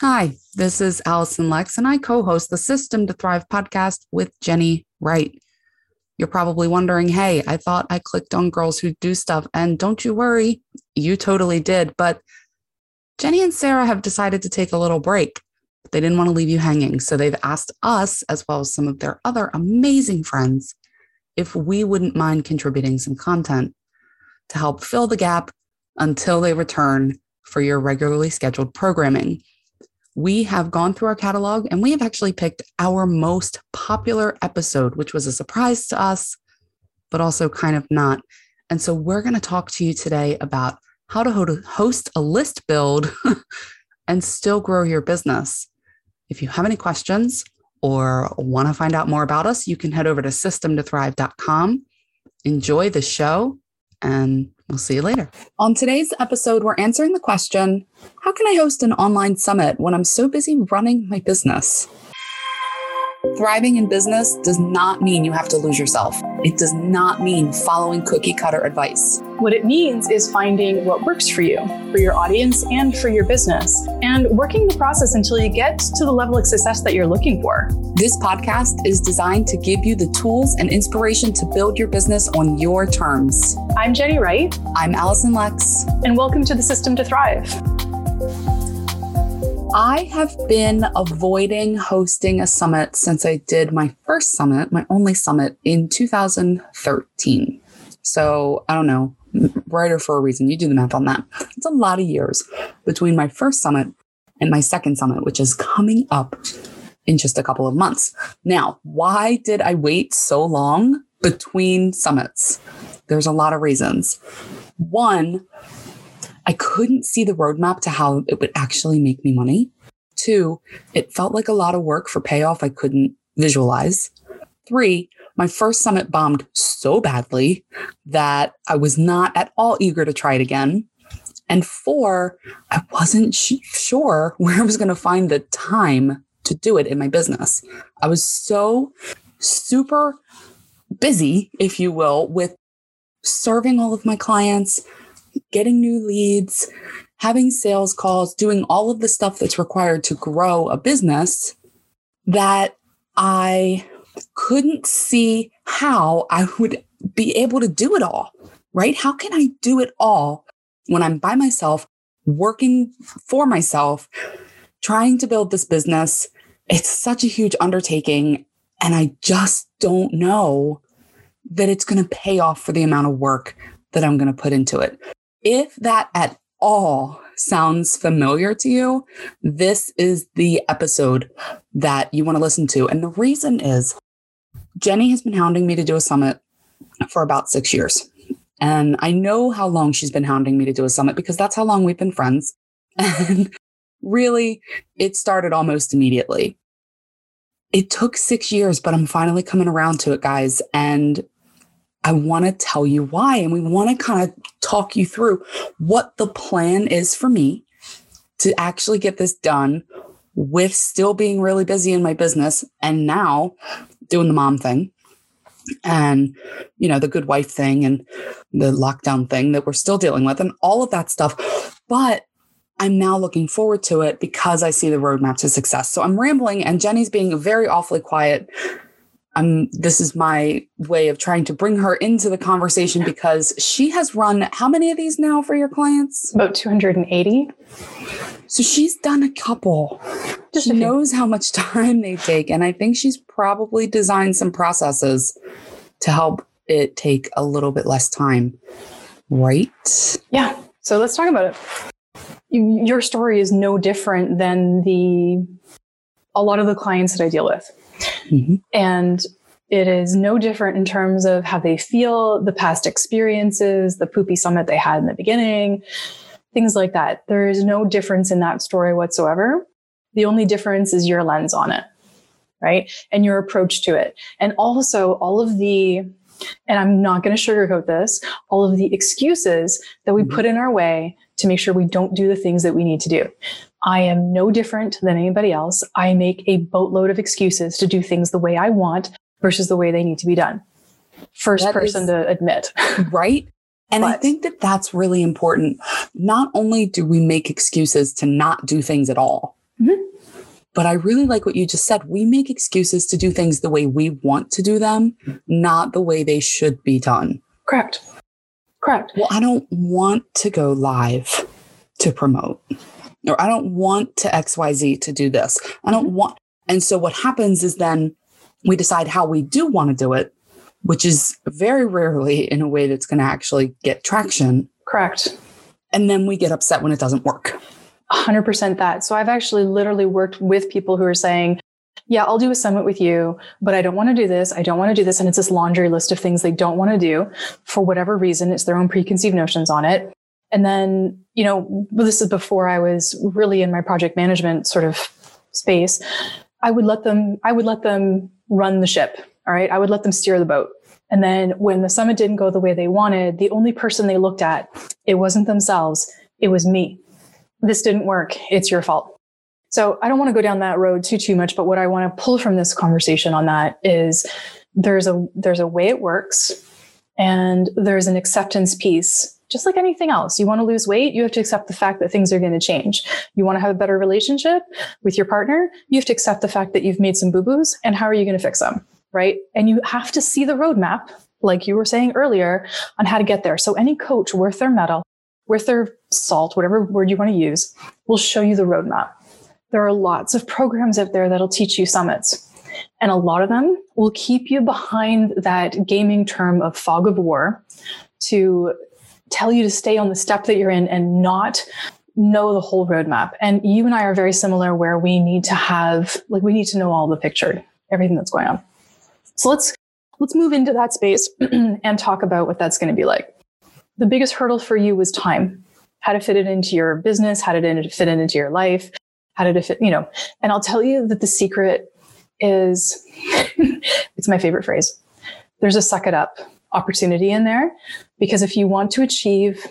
Hi, this is Allison Lex, and I co host the System to Thrive podcast with Jenny Wright. You're probably wondering, hey, I thought I clicked on girls who do stuff, and don't you worry, you totally did. But Jenny and Sarah have decided to take a little break. They didn't want to leave you hanging. So they've asked us, as well as some of their other amazing friends, if we wouldn't mind contributing some content to help fill the gap until they return for your regularly scheduled programming. We have gone through our catalog and we have actually picked our most popular episode, which was a surprise to us, but also kind of not. And so we're going to talk to you today about how to host a list build and still grow your business. If you have any questions or want to find out more about us, you can head over to systemtothrive.com. Enjoy the show and we'll see you later. On today's episode, we're answering the question How can I host an online summit when I'm so busy running my business? Thriving in business does not mean you have to lose yourself. It does not mean following cookie cutter advice. What it means is finding what works for you, for your audience, and for your business, and working the process until you get to the level of success that you're looking for. This podcast is designed to give you the tools and inspiration to build your business on your terms. I'm Jenny Wright. I'm Allison Lex. And welcome to the System to Thrive. I have been avoiding hosting a summit since I did my first summit, my only summit in 2013. So I don't know, writer for a reason. You do the math on that. It's a lot of years between my first summit and my second summit, which is coming up in just a couple of months. Now, why did I wait so long between summits? There's a lot of reasons. One, I couldn't see the roadmap to how it would actually make me money. Two, it felt like a lot of work for payoff I couldn't visualize. Three, my first summit bombed so badly that I was not at all eager to try it again. And four, I wasn't sh- sure where I was going to find the time to do it in my business. I was so super busy, if you will, with serving all of my clients, getting new leads, having sales calls, doing all of the stuff that's required to grow a business that I couldn't see how I would be able to do it all, right? How can I do it all when I'm by myself, working for myself, trying to build this business? It's such a huge undertaking. And I just don't know that it's going to pay off for the amount of work that I'm going to put into it. If that at all sounds familiar to you, this is the episode that you want to listen to. And the reason is Jenny has been hounding me to do a summit for about six years. And I know how long she's been hounding me to do a summit because that's how long we've been friends. And really, it started almost immediately. It took six years, but I'm finally coming around to it, guys. And I want to tell you why. And we want to kind of talk you through what the plan is for me to actually get this done with still being really busy in my business and now doing the mom thing and you know the good wife thing and the lockdown thing that we're still dealing with and all of that stuff but i'm now looking forward to it because i see the roadmap to success so i'm rambling and jenny's being very awfully quiet I'm this is my way of trying to bring her into the conversation because she has run how many of these now for your clients? About 280. So she's done a couple. Just she knows how much time they take and I think she's probably designed some processes to help it take a little bit less time. Right? Yeah. So let's talk about it. Your story is no different than the a lot of the clients that I deal with Mm-hmm. And it is no different in terms of how they feel, the past experiences, the poopy summit they had in the beginning, things like that. There is no difference in that story whatsoever. The only difference is your lens on it, right? And your approach to it. And also all of the, and I'm not going to sugarcoat this, all of the excuses that we mm-hmm. put in our way to make sure we don't do the things that we need to do. I am no different than anybody else. I make a boatload of excuses to do things the way I want versus the way they need to be done. First that person is, to admit. right. And but, I think that that's really important. Not only do we make excuses to not do things at all, mm-hmm. But I really like what you just said. We make excuses to do things the way we want to do them, not the way they should be done. Correct. Correct. Well, I don't want to go live to promote, or I don't want to XYZ to do this. I don't mm-hmm. want. And so what happens is then we decide how we do want to do it, which is very rarely in a way that's going to actually get traction. Correct. And then we get upset when it doesn't work. 100% that. So I've actually literally worked with people who are saying, yeah, I'll do a summit with you, but I don't want to do this. I don't want to do this. And it's this laundry list of things they don't want to do for whatever reason. It's their own preconceived notions on it. And then, you know, this is before I was really in my project management sort of space. I would let them, I would let them run the ship. All right. I would let them steer the boat. And then when the summit didn't go the way they wanted, the only person they looked at, it wasn't themselves. It was me this didn't work. It's your fault. So I don't want to go down that road too too much, but what I want to pull from this conversation on that is there's a there's a way it works and there's an acceptance piece. Just like anything else, you want to lose weight, you have to accept the fact that things are going to change. You want to have a better relationship with your partner, you have to accept the fact that you've made some boo-boos and how are you going to fix them, right? And you have to see the roadmap like you were saying earlier on how to get there. So any coach worth their mettle, worth their salt, whatever word you want to use, will show you the roadmap. There are lots of programs out there that'll teach you summits. And a lot of them will keep you behind that gaming term of fog of war to tell you to stay on the step that you're in and not know the whole roadmap. And you and I are very similar where we need to have, like, we need to know all the picture, everything that's going on. So let's, let's move into that space and talk about what that's going to be like. The biggest hurdle for you was time. How to fit it into your business how fit it into your life how to fit you know. And i'll tell you that the secret is it's my favorite phrase. There's a suck it up opportunity in there because if you want to achieve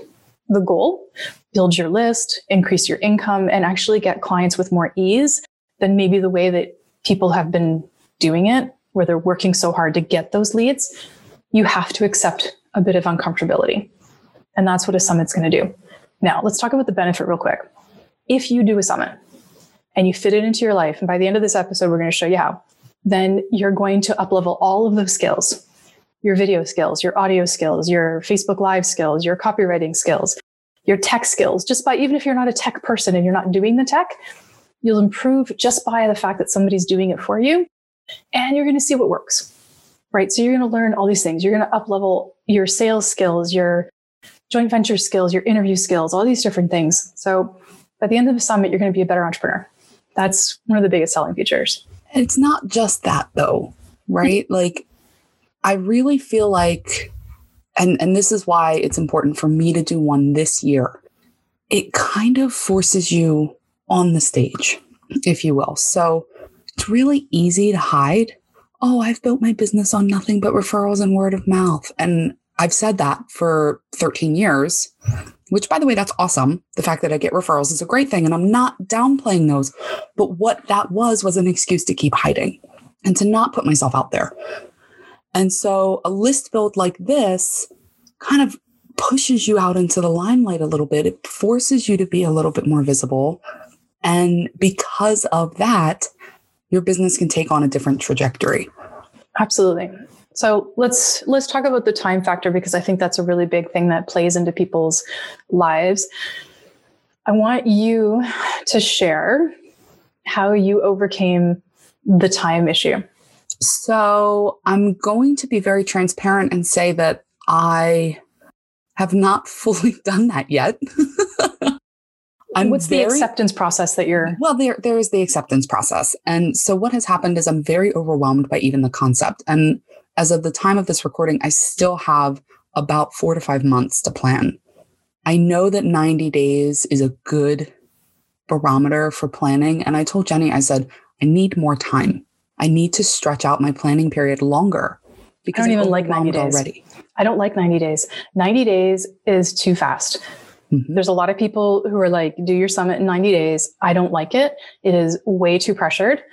the goal build your list increase your income and actually get clients with more ease than maybe the way that people have been doing it where they're working so hard to get those leads you have to accept a bit of uncomfortability and that's what a summit's going to do. Now, let's talk about the benefit real quick. If you do a summit and you fit it into your life, and by the end of this episode, we're going to show you how, then you're going to uplevel all of those skills your video skills, your audio skills, your Facebook Live skills, your copywriting skills, your tech skills. Just by, even if you're not a tech person and you're not doing the tech, you'll improve just by the fact that somebody's doing it for you. And you're going to see what works, right? So you're going to learn all these things. You're going to uplevel your sales skills, your joint venture skills, your interview skills, all these different things. So by the end of the summit, you're going to be a better entrepreneur. That's one of the biggest selling features. It's not just that though, right? like I really feel like and and this is why it's important for me to do one this year. It kind of forces you on the stage, if you will. So it's really easy to hide. Oh, I've built my business on nothing but referrals and word of mouth. And I've said that for 13 years, which by the way, that's awesome. The fact that I get referrals is a great thing. And I'm not downplaying those. But what that was, was an excuse to keep hiding and to not put myself out there. And so a list build like this kind of pushes you out into the limelight a little bit. It forces you to be a little bit more visible. And because of that, your business can take on a different trajectory. Absolutely. So let's let's talk about the time factor because I think that's a really big thing that plays into people's lives. I want you to share how you overcame the time issue. So, I'm going to be very transparent and say that I have not fully done that yet. What's very, the acceptance process that you're? Well, there there is the acceptance process, and so what has happened is I'm very overwhelmed by even the concept. And as of the time of this recording, I still have about four to five months to plan. I know that 90 days is a good barometer for planning. And I told Jenny, I said, I need more time. I need to stretch out my planning period longer because I don't even like 90 days. Already. I don't like 90 days. 90 days is too fast. Mm-hmm. There's a lot of people who are like, do your summit in 90 days. I don't like it. It is way too pressured.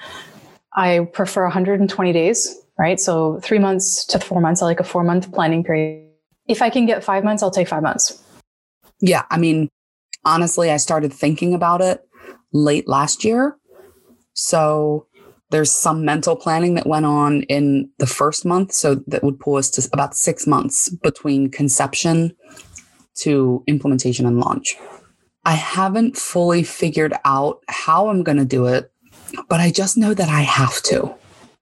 I prefer 120 days right? So three months to four months, I like a four month planning period. If I can get five months, I'll take five months. Yeah. I mean, honestly, I started thinking about it late last year. So there's some mental planning that went on in the first month. So that would pull us to about six months between conception to implementation and launch. I haven't fully figured out how I'm going to do it, but I just know that I have to.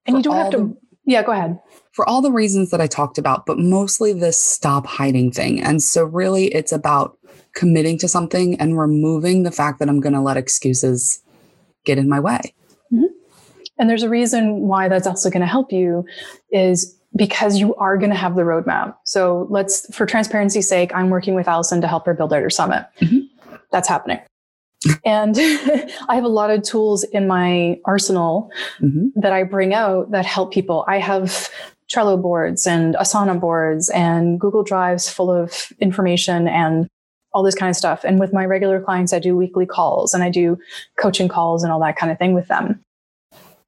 And you don't have to. The, yeah, go ahead. For all the reasons that I talked about, but mostly this stop hiding thing. And so, really, it's about committing to something and removing the fact that I'm going to let excuses get in my way. Mm-hmm. And there's a reason why that's also going to help you is because you are going to have the roadmap. So let's, for transparency's sake, I'm working with Allison to help her build out her summit. Mm-hmm. That's happening. and I have a lot of tools in my arsenal mm-hmm. that I bring out that help people. I have Trello boards and Asana boards and Google Drives full of information and all this kind of stuff. And with my regular clients, I do weekly calls and I do coaching calls and all that kind of thing with them.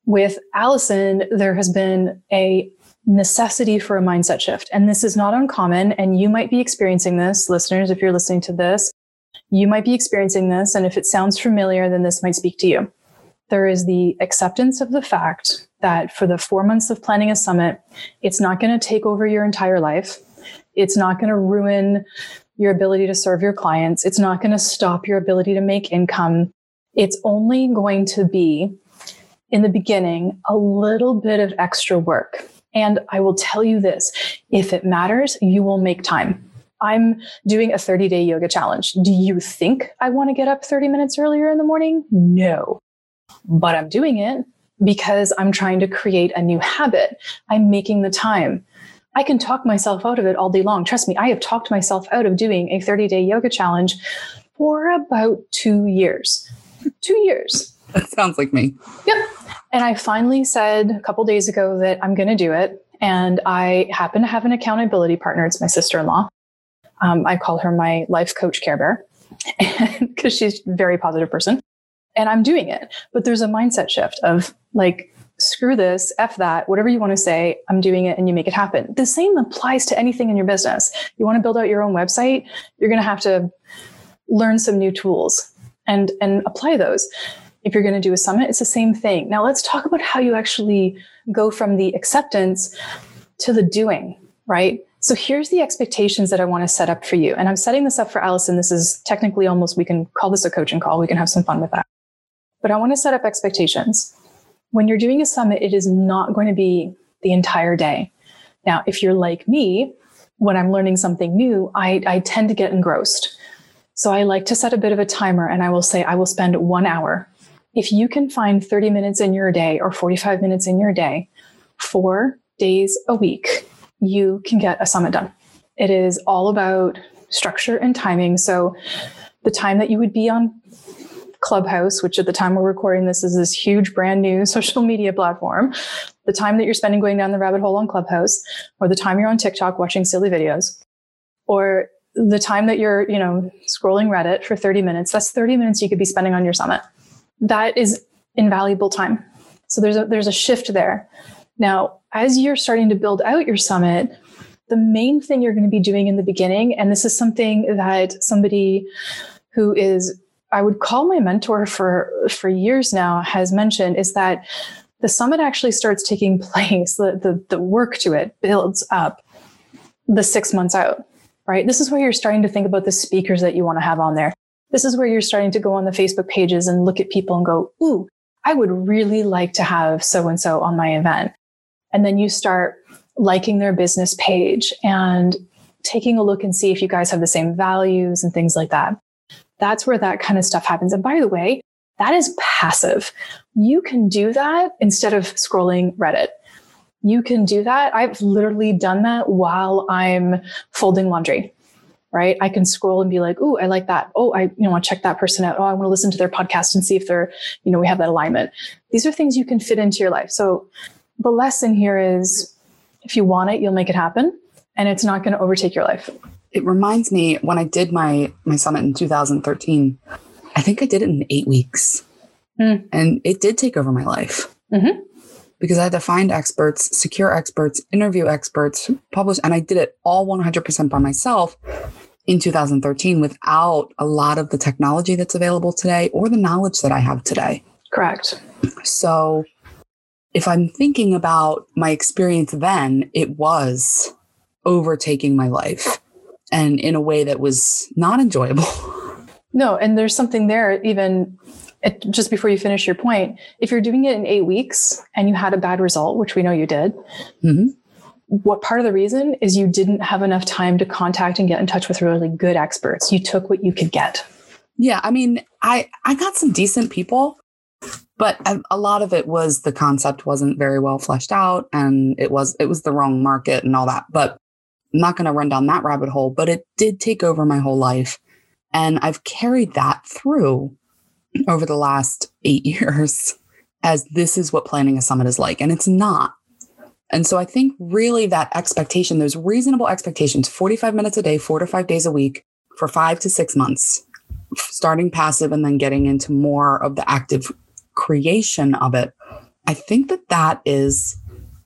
With Allison, there has been a necessity for a mindset shift. And this is not uncommon. And you might be experiencing this, listeners, if you're listening to this, you might be experiencing this. And if it sounds familiar, then this might speak to you. There is the acceptance of the fact that for the four months of planning a summit, it's not going to take over your entire life. It's not going to ruin your ability to serve your clients. It's not going to stop your ability to make income. It's only going to be in the beginning a little bit of extra work. And I will tell you this if it matters, you will make time. I'm doing a 30 day yoga challenge. Do you think I want to get up 30 minutes earlier in the morning? No. But I'm doing it because I'm trying to create a new habit. I'm making the time. I can talk myself out of it all day long. Trust me, I have talked myself out of doing a 30 day yoga challenge for about two years. Two years. That sounds like me. Yep. And I finally said a couple days ago that I'm going to do it. And I happen to have an accountability partner. It's my sister in law. Um, I call her my life coach care bear because she's a very positive person. And I'm doing it. But there's a mindset shift of like, screw this, F that, whatever you want to say, I'm doing it and you make it happen. The same applies to anything in your business. You want to build out your own website, you're going to have to learn some new tools and, and apply those. If you're going to do a summit, it's the same thing. Now let's talk about how you actually go from the acceptance to the doing, right? So here's the expectations that I want to set up for you. And I'm setting this up for Allison. This is technically almost, we can call this a coaching call. We can have some fun with that. But I want to set up expectations when you're doing a summit, it is not going to be the entire day. Now, if you're like me, when I'm learning something new, I, I tend to get engrossed. So I like to set a bit of a timer and I will say, I will spend one hour. If you can find 30 minutes in your day or 45 minutes in your day, four days a week, you can get a summit done. It is all about structure and timing. So the time that you would be on Clubhouse, which at the time we're recording this is this huge brand new social media platform, the time that you're spending going down the rabbit hole on Clubhouse, or the time you're on TikTok watching silly videos, or the time that you're, you know, scrolling Reddit for 30 minutes, that's 30 minutes you could be spending on your summit. That is invaluable time. So there's a there's a shift there. Now, as you're starting to build out your summit, the main thing you're going to be doing in the beginning, and this is something that somebody who is I would call my mentor for for years now has mentioned is that the summit actually starts taking place. The, the, the work to it builds up the six months out, right? This is where you're starting to think about the speakers that you want to have on there. This is where you're starting to go on the Facebook pages and look at people and go, ooh, I would really like to have so and so on my event. And then you start liking their business page and taking a look and see if you guys have the same values and things like that. That's where that kind of stuff happens. And by the way, that is passive. You can do that instead of scrolling Reddit. You can do that. I've literally done that while I'm folding laundry, right? I can scroll and be like, oh, I like that. Oh, I you know, want to check that person out. Oh, I want to listen to their podcast and see if they're, you know, we have that alignment. These are things you can fit into your life. So the lesson here is if you want it, you'll make it happen and it's not going to overtake your life it reminds me when I did my my summit in 2013. I think I did it in eight weeks, mm. and it did take over my life mm-hmm. because I had to find experts, secure experts, interview experts, publish, and I did it all 100% by myself in 2013 without a lot of the technology that's available today or the knowledge that I have today. Correct. So if I'm thinking about my experience then, it was overtaking my life and in a way that was not enjoyable. No, and there's something there even it, just before you finish your point. If you're doing it in eight weeks and you had a bad result, which we know you did, hmm what part of the reason is you didn't have enough time to contact and get in touch with really good experts. You took what you could get. Yeah, I mean, I I got some decent people, but a, lot of it was the concept wasn't very well fleshed out, and it was it was the wrong market and all that. But I'm not going to run down that rabbit hole. But it did take over my whole life, and I've carried that through over the last eight years as this is what planning a summit is like, and it's not. And so I think really that expectation, those reasonable expectations, 45 minutes a day, four to five days a week for five to six months, starting passive and then getting into more of the active creation of it. I think that that is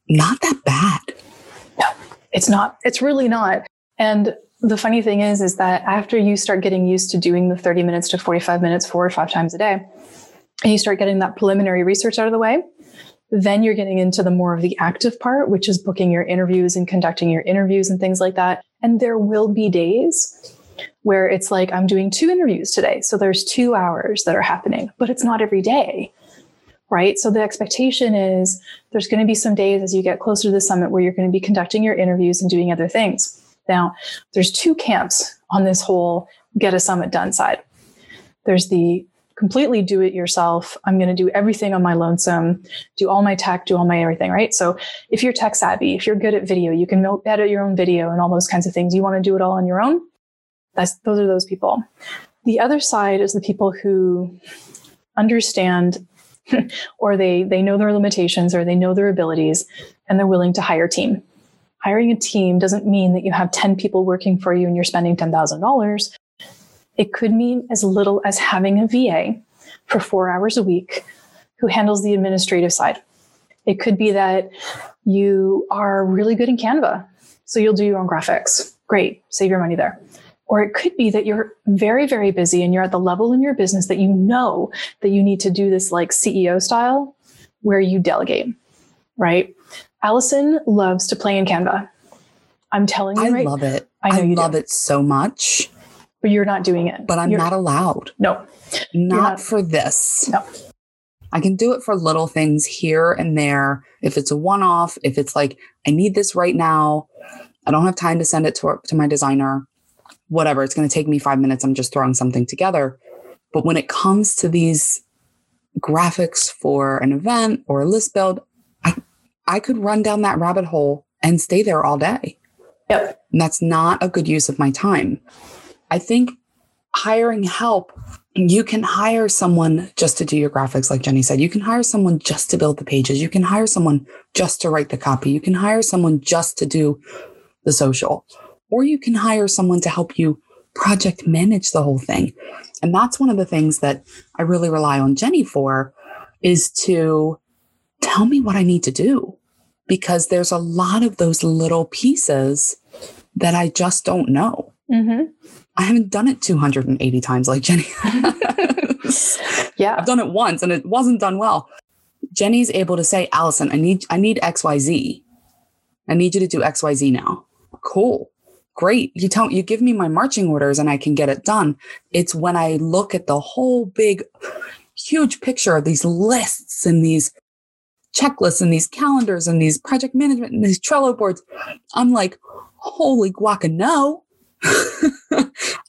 not that bad. No, It's not. It's really not. And the funny thing is, is that after you start getting used to doing the 30 minutes to 45 minutes four or five times a day, and you start getting that preliminary research out of the way, then you're getting into the more of the active part, which is booking your interviews and conducting your interviews and things like that. And there will be days where it's like, I'm doing two interviews today. So there's two hours that are happening, but it's not every day. Right. So the expectation is there's going to be some days as you get closer to the summit where you're going to be conducting your interviews and doing other things. Now, there's two camps on this whole get a summit done side. There's the completely do it yourself. I'm going to do everything on my lonesome, do all my tech, do all my everything, right? So if you're tech savvy, if you're good at video, you can edit your own video and all those kinds of things. You want to do it all on your own. That's, those are those people. The other side is the people who understand or they, they know their limitations or they know their abilities and they're willing to hire a team. Hiring a team doesn't mean that you have 10 people working for you and you're spending $10,000. It could mean as little as having a VA for four hours a week who handles the administrative side. It could be that you are really good in Canva, so you'll do your own graphics. Great, save your money there. Or it could be that you're very, very busy and you're at the level in your business that you know that you need to do this like CEO style where you delegate, right? Allison loves to play in Canva. I'm telling you, I right? love it. I know you love do. it so much, but you're not doing it. but I'm You're- not allowed. No, Not, not- for this. no. I can do it for little things here and there. If it's a one off, if it's like, I need this right now, I don't have time to send it to, to my designer, whatever, it's going to take me five minutes. I'm just throwing something together. But when it comes to these graphics for an event or a list build, I, I could run down that rabbit hole and stay there all day. Yep. And that's not a good use of my time. I think hiring help, you can hire someone just to do your graphics, like Jenny said. You can hire someone just to build the pages. You can hire someone just to write the copy. You can hire someone just to do the social, or you can hire someone to help you project manage the whole thing. And that's one of the things that I really rely on Jenny for is to tell me what I need to do because there's a lot of those little pieces that I just don't know. Mm-hmm. I haven't done it 280 times like Jenny. Yeah. I've done it once and it wasn't done well. Jenny's able to say, Allison, I need I need XYZ. I need you to do XYZ now. Cool. Great. You tell you give me my marching orders and I can get it done. It's when I look at the whole big huge picture of these lists and these checklists and these calendars and these project management and these Trello boards. I'm like, holy guaca, no.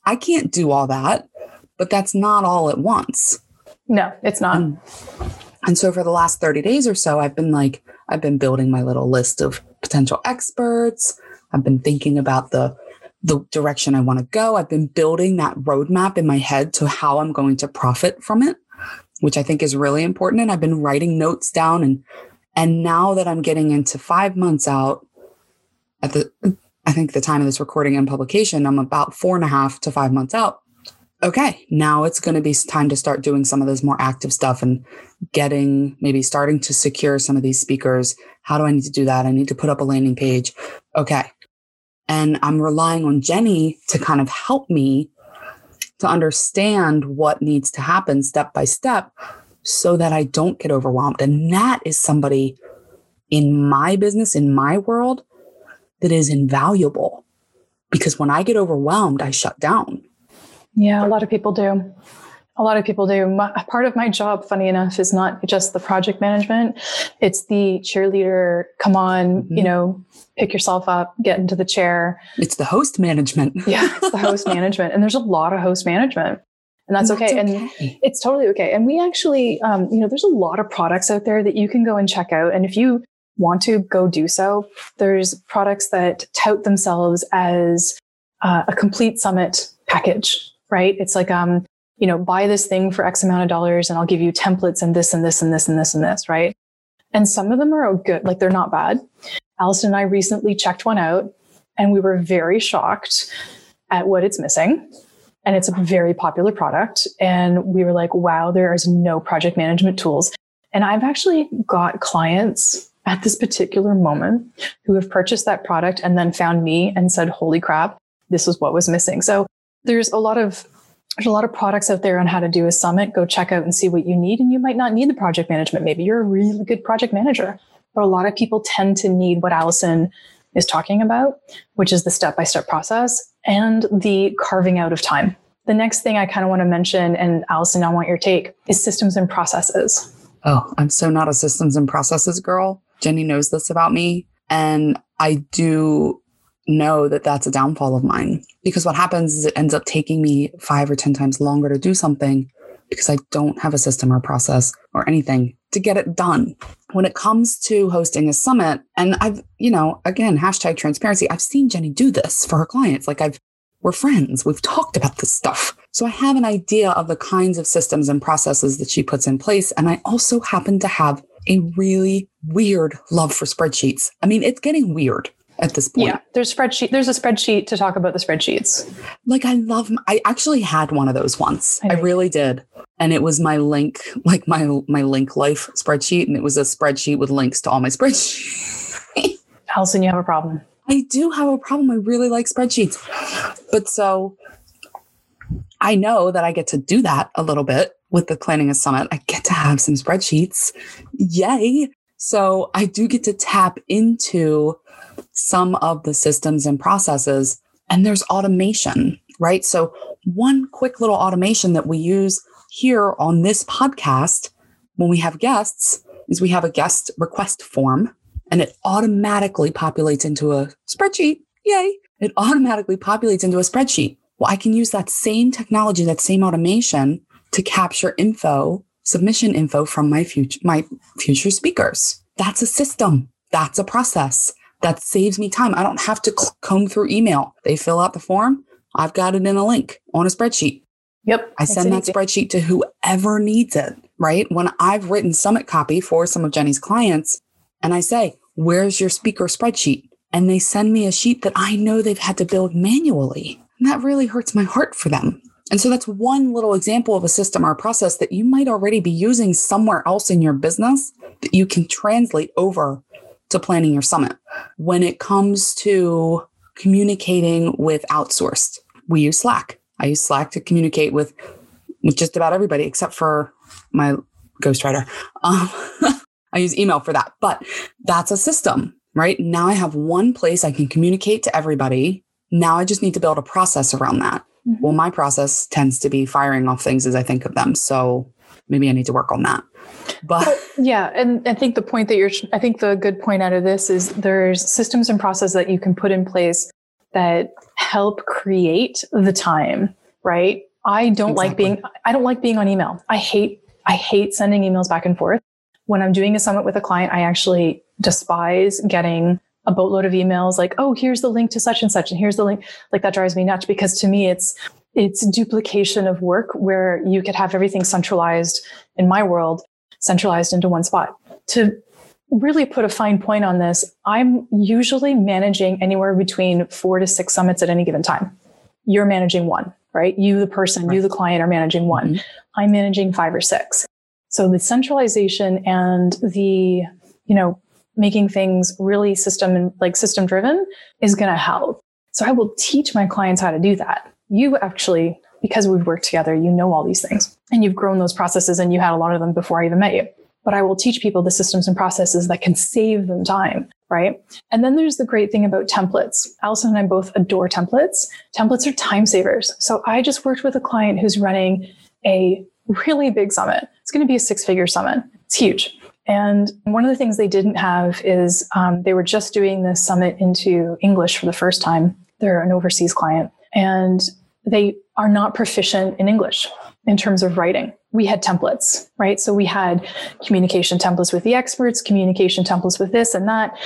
I can't do all that, but that's not all at once. No, it's not. Mm. And so for the last 30 days or so, I've been like, I've been building my little list of potential experts. I've been thinking about the the direction I want to go. I've been building that roadmap in my head to how I'm going to profit from it, which I think is really important. And I've been writing notes down and and now that I'm getting into five months out at the I think the time of this recording and publication, I'm about four and a half to five months out. Okay, now it's going to be time to start doing some of this more active stuff and getting maybe starting to secure some of these speakers. How do I need to do that? I need to put up a landing page. Okay. And I'm relying on Jenny to kind of help me to understand what needs to happen step by step so that I don't get overwhelmed. And that is somebody in my business, in my world, that is invaluable because when I get overwhelmed, I shut down. Yeah, a lot of people do. A lot of people do. My, part of my job, funny enough, is not just the project management. It's the cheerleader, come on, mm-hmm. you know, pick yourself up, get into the chair. It's the host management. yeah, it's the host management. And there's a lot of host management. And that's, and that's okay. okay. And it's totally okay. And we actually, um, you know, there's a lot of products out there that you can go and check out. And if you want to go do so, there's products that tout themselves as uh, a complete summit package, right? It's like, um, you know, buy this thing for X amount of dollars and I'll give you templates and this and this and this and this and this, right? And some of them are good, like they're not bad. Allison and I recently checked one out and we were very shocked at what it's missing. And it's a very popular product. And we were like, wow, there is no project management tools. And I've actually got clients at this particular moment who have purchased that product and then found me and said, holy crap, this is what was missing. So there's a lot of there's a lot of products out there on how to do a summit. Go check out and see what you need. And you might not need the project management. Maybe you're a really good project manager, but a lot of people tend to need what Allison is talking about, which is the step by step process and the carving out of time. The next thing I kind of want to mention, and Allison, I want your take, is systems and processes. Oh, I'm so not a systems and processes girl. Jenny knows this about me. And I do know that that's a downfall of mine because what happens is it ends up taking me five or 10 times longer to do something because I don't have a system or process or anything to get it done. When it comes to hosting a summit, and I've, you know, again, hashtag transparency, I've seen Jenny do this for her clients. Like I've, we're friends, we've talked about this stuff. So I have an idea of the kinds of systems and processes that she puts in place. And I also happen to have a really weird love for spreadsheets. I mean, it's getting weird at this point. Yeah, there's spreadsheet. There's a spreadsheet to talk about the spreadsheets. Like I love. I actually had one of those once. I, I really did, and it was my link, like my my link life spreadsheet, and it was a spreadsheet with links to all my spreadsheets. Allison, you have a problem. I do have a problem. I really like spreadsheets, but so I know that I get to do that a little bit with the planning a summit. I get to have some spreadsheets. Yay. So I do get to tap into some of the systems and processes, and there's automation, right? So, one quick little automation that we use here on this podcast when we have guests is we have a guest request form and it automatically populates into a spreadsheet. Yay. It automatically populates into a spreadsheet. Well, I can use that same technology, that same automation to capture info, submission info from my future, my future speakers. That's a system. That's a process that saves me time. I don't have to comb through email. They fill out the form. I've got it in a link on a spreadsheet. Yep. I send that spreadsheet to whoever needs it, right? When I've written summit copy for some of Jenny's clients and I say, where's your speaker spreadsheet? And they send me a sheet that I know they've had to build manually. And that really hurts my heart for them. And so that's one little example of a system or a process that you might already be using somewhere else in your business that you can translate over to planning your summit. When it comes to communicating with outsourced, we use Slack. I use Slack to communicate with, with just about everybody except for my ghostwriter. Um, I use email for that, but that's a system, right? Now I have one place I can communicate to everybody. Now I just need to build a process around that. Mm-hmm. Well, my process tends to be firing off things as I think of them. So maybe I need to work on that. But well, yeah, and I think the point that you're, I think the good point out of this is there's systems and processes that you can put in place that help create the time, right? I don't exactly. like being, I don't like being on email. I hate, I hate sending emails back and forth. When I'm doing a summit with a client, I actually despise getting a boatload of emails like, oh, here's the link to such and such, and here's the link. Like that drives me nuts because to me, it's it's duplication of work where you could have everything centralized in my world centralized into one spot. To really put a fine point on this, I'm usually managing anywhere between four to six summits at any given time. You're managing one, right? You, the person, right. you, the client, are managing one. Mm-hmm. I'm managing five or six. So the centralization and the, you know, making things really system and like system driven is going to help. So I will teach my clients how to do that. You actually because we've worked together. You know all these things and you've grown those processes and you had a lot of them before I even met you. But I will teach people the systems and processes that can save them time. Right. And then there's the great thing about templates. Allison and I both adore templates. Templates are time savers. So I just worked with a client who's running a really big summit. It's going to be a six figure summit. It's huge. And one of the things they didn't have is um, they were just doing this summit into English for the first time. They're an overseas client and they are not proficient in English in terms of writing. We had templates, right? So we had communication templates with the experts, communication templates with this and that.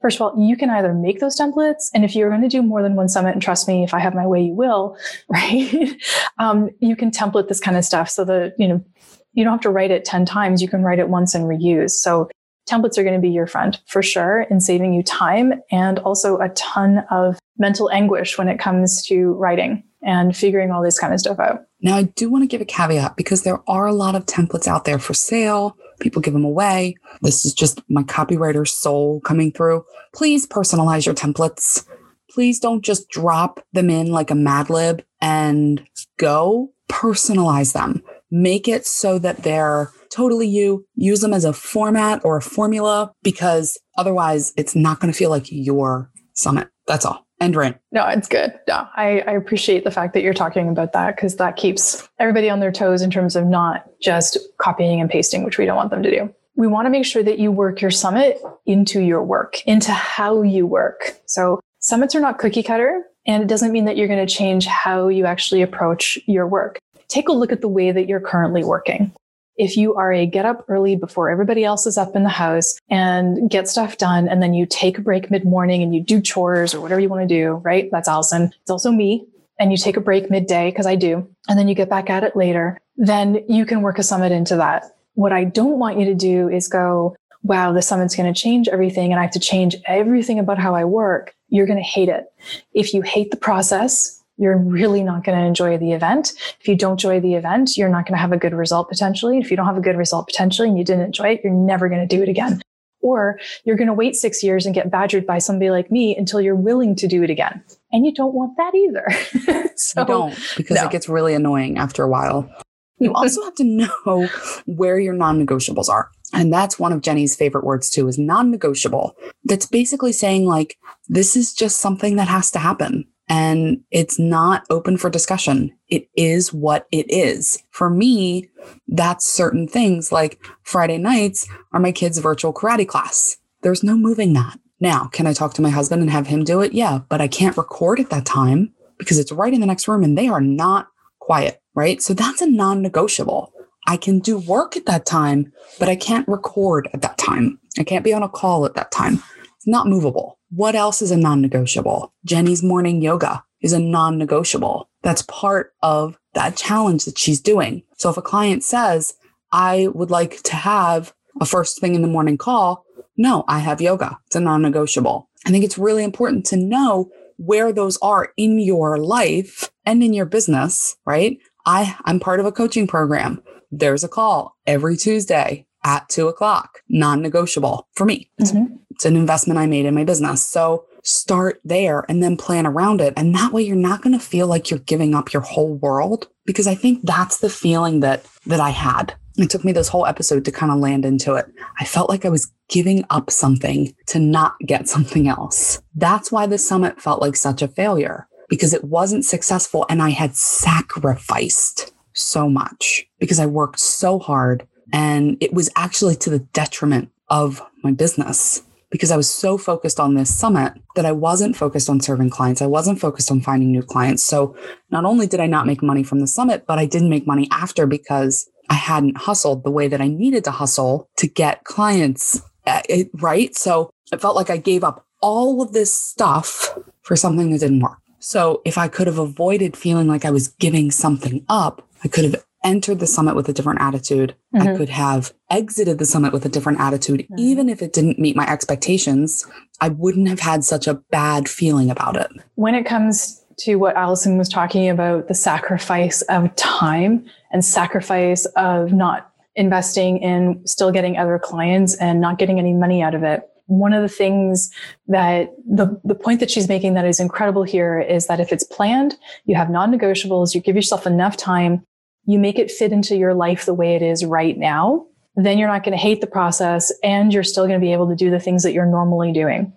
First of all, you can either make those templates, and if you're going to do more than one summit, and trust me, if I have my way, you will, right? um, you can template this kind of stuff so that you know you don't have to write it 10 times. You can write it once and reuse. So templates are going to be your friend for sure in saving you time and also a ton of mental anguish when it comes to writing and figuring all this kind of stuff out. Now, I do want to give a caveat because there are a lot of templates out there for sale. People give them away. This is just my copywriter soul coming through. Please personalize your templates. Please don't just drop them in like a Mad Lib and go. Personalize them make it so that they're totally you. Use them as a format or a formula because otherwise it's not going to feel like your summit. That's all. End rant. No, it's good. No, I, I appreciate the fact that you're talking about that because that keeps everybody on their toes in terms of not just copying and pasting, which we don't want them to do. We want to make sure that you work your summit into your work, into how you work. So summits are not cookie cutter. And it doesn't mean that you're going to change how you actually approach your work take a look at the way that you're currently working. If you are a get up early before everybody else is up in the house and get stuff done, and then you take a break mid morning and you do chores or whatever you want to do, right? That's Allison. It's also me. And you take a break midday because I do, and then you get back at it later, then you can work a summit into that. What I don't want you to do is go, wow, the summit's going to change everything and I have to change everything about how I work. You're going to hate it. If you hate the process, you're really not going to enjoy the event. If you don't enjoy the event, you're not going to have a good result potentially. If you don't have a good result potentially and you didn't enjoy it, you're never going to do it again. Or you're going to wait six years and get badgered by somebody like me until you're willing to do it again. And you don't want that either. so, you don't, because no. it gets really annoying after a while. You also have to know where your non negotiables are. And that's one of Jenny's favorite words too is non negotiable. That's basically saying, like, this is just something that has to happen and it's not open for discussion. It is what it is. For me, that's certain things like Friday nights are my kids' virtual karate class. There's no moving that. Now, can I talk to my husband and have him do it? Yeah, but I can't record at that time because it's right in the next room and they are not quiet, right? So that's a non negotiable. I can do work at that time, but I can't record at that time. I can't be on a call at that time. It's not movable. What else is a non negotiable? Jenny's morning yoga is a non negotiable. That's part of that challenge that she's doing. So if a client says, I would like to have a first thing in the morning call, no, I have yoga. It's a non negotiable. I think it's really important to know where those are in your life and in your business, right? I, I'm part of a coaching program. There's a call every Tuesday at two o'clock, non negotiable for me. Mm-hmm. It's an investment I made in my business. So start there and then plan around it. And that way you're not going to feel like you're giving up your whole world because I think that's the feeling that that I had. It took me this whole episode to kind of land into it. I felt like I was giving up something to not get something else. That's why the summit felt like such a failure because it wasn't successful and I had sacrificed so much because I worked so hard and it was actually to the detriment of my business because I was so focused on this summit that I wasn't focused on serving clients. I wasn't focused on finding new clients. So not only did I not make money from the summit, but I didn't make money after because I hadn't hustled the way that I needed to hustle to get clients. Eh, right. So it felt like I gave up all of this stuff for something that didn't work. So if I could have avoided feeling like I was giving something up, I could have entered the summit with a different attitude. Mm-hmm. I could have exited the summit with a different attitude. Mm-hmm. Even if it didn't meet my expectations, I wouldn't have had such a bad feeling about it. When it comes to what Allison was talking about, the sacrifice of time and sacrifice of not investing in still getting other clients and not getting any money out of it. one of the things that the, the point that she's making that is incredible here is that if it's planned, you have non negotiables, you give yourself enough time, you make it fit into your life the way it is right now, then you're not going to hate the process and you're still going to be able to do the things that you're normally doing.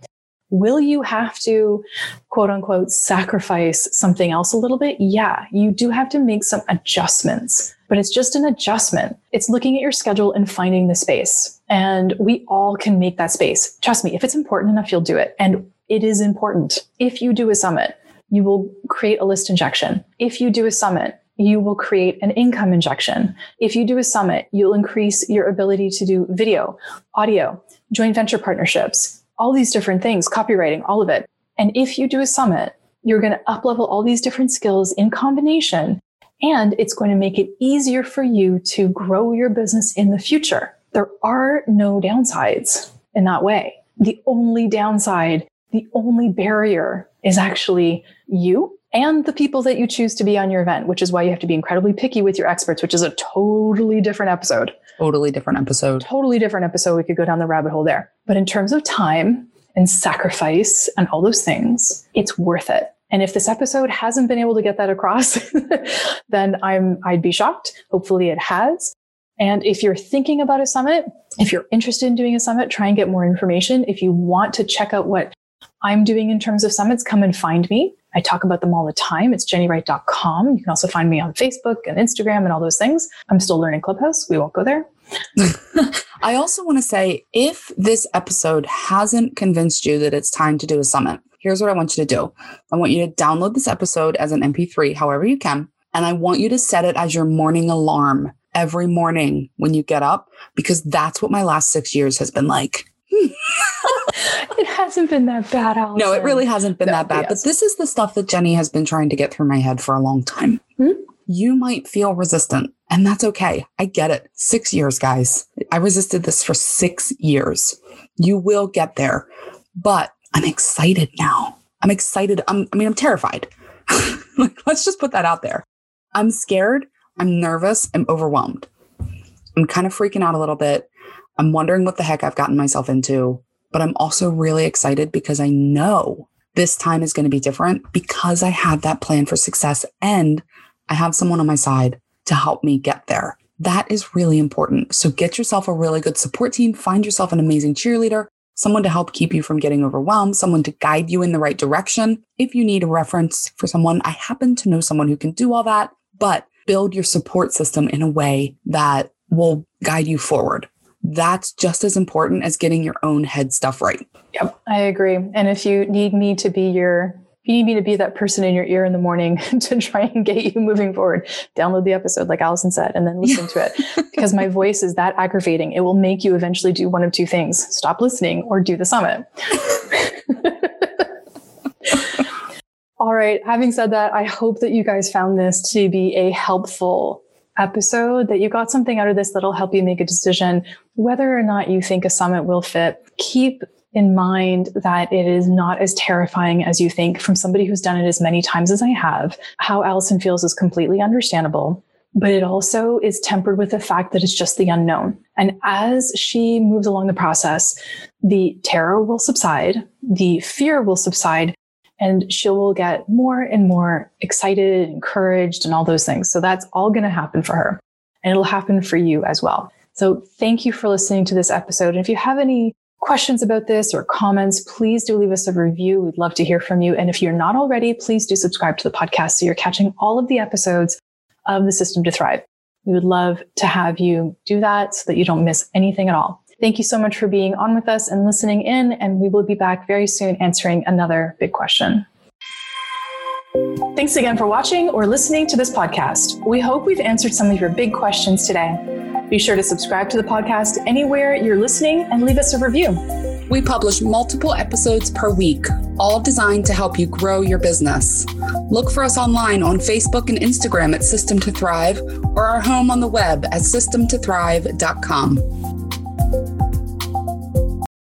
Will you have to quote unquote sacrifice something else a little bit? Yeah, you do have to make some adjustments, but it's just an adjustment. It's looking at your schedule and finding the space. And we all can make that space. Trust me, if it's important enough, you'll do it. And it is important. If you do a summit, you will create a list injection. If you do a summit, you will create an income injection. If you do a summit, you'll increase your ability to do video, audio, joint venture partnerships, all these different things, copywriting, all of it. And if you do a summit, you're going to uplevel all these different skills in combination. And it's going to make it easier for you to grow your business in the future. There are no downsides in that way. The only downside, the only barrier is actually you and the people that you choose to be on your event, which is why you have to be incredibly picky with your experts, which is a totally different episode. Totally different episode. Totally different episode. We could go down the rabbit hole there. But in terms of time and sacrifice and all those things, it's worth it. And if this episode hasn't been able to get that across, then I'm I'd be shocked. Hopefully it has. And if you're thinking about a summit, if you're interested in doing a summit, try and get more information. If you want to check out what I'm doing in terms of summits, come and find me. I talk about them all the time. It's jennywright.com. You can also find me on Facebook and Instagram and all those things. I'm still learning Clubhouse. We won't go there. I also want to say if this episode hasn't convinced you that it's time to do a summit, here's what I want you to do. I want you to download this episode as an MP3, however you can, and I want you to set it as your morning alarm every morning when you get up, because that's what my last six years has been like. It hasn't been that bad, Allison. No, it really hasn't been no, that bad. Yes. But this is the stuff that Jenny has been trying to get through my head for a long time. Hmm? You might feel resistant, and that's okay. I get it. Six years, guys. I resisted this for six years. You will get there, but I'm excited now. I'm excited. I'm, I mean, I'm terrified. like, let's just put that out there. I'm scared. I'm nervous. I'm overwhelmed. I'm kind of freaking out a little bit. I'm wondering what the heck I've gotten myself into but I'm also really excited because I know this time is going to be different because I have that plan for success and I have someone on my side to help me get there. That is really important. So get yourself a really good support team, find yourself an amazing cheerleader, someone to help keep you from getting overwhelmed, someone to guide you in the right direction. If you need a reference for someone, I happen to know someone who can do all that, but build your support system in a way that will guide you forward that's just as important as getting your own head stuff right. Yep, I agree. And if you need me to be your if you need me to be that person in your ear in the morning to try and get you moving forward, download the episode, like Allison said, and then listen to it. Because my voice is that aggravating. It will make you eventually do one of two things stop listening or do the summit. All right. Having said that, I hope that you guys found this to be a helpful episode that you got something out of this that'll help you make a decision whether or not you think a summit will fit. Keep in mind that it is not as terrifying as you think from somebody who's done it as many times as I have. How Allison feels is completely understandable, but it also is tempered with the fact that it's just the unknown. And as she moves along the process, the terror will subside, the fear will subside, and she will get more and more excited, encouraged, and all those things. So that's all going to happen for her. And it'll happen for you as well. So thank you for listening to this episode. And if you have any questions about this or comments, please do leave us a review. We'd love to hear from you. And if you're not already, please do subscribe to the podcast so you're catching all of the episodes of the System to Thrive. We would love to have you do that so that you don't miss anything at all. Thank you so much for being on with us and listening in, and we will be back very soon answering another big question. Thanks again for watching or listening to this podcast. We hope we've answered some of your big questions today. Be sure to subscribe to the podcast anywhere you're listening and leave us a review. We publish multiple episodes per week, all designed to help you grow your business. Look for us online on Facebook and Instagram at System to Thrive or our home on the web at systemtothrive.com.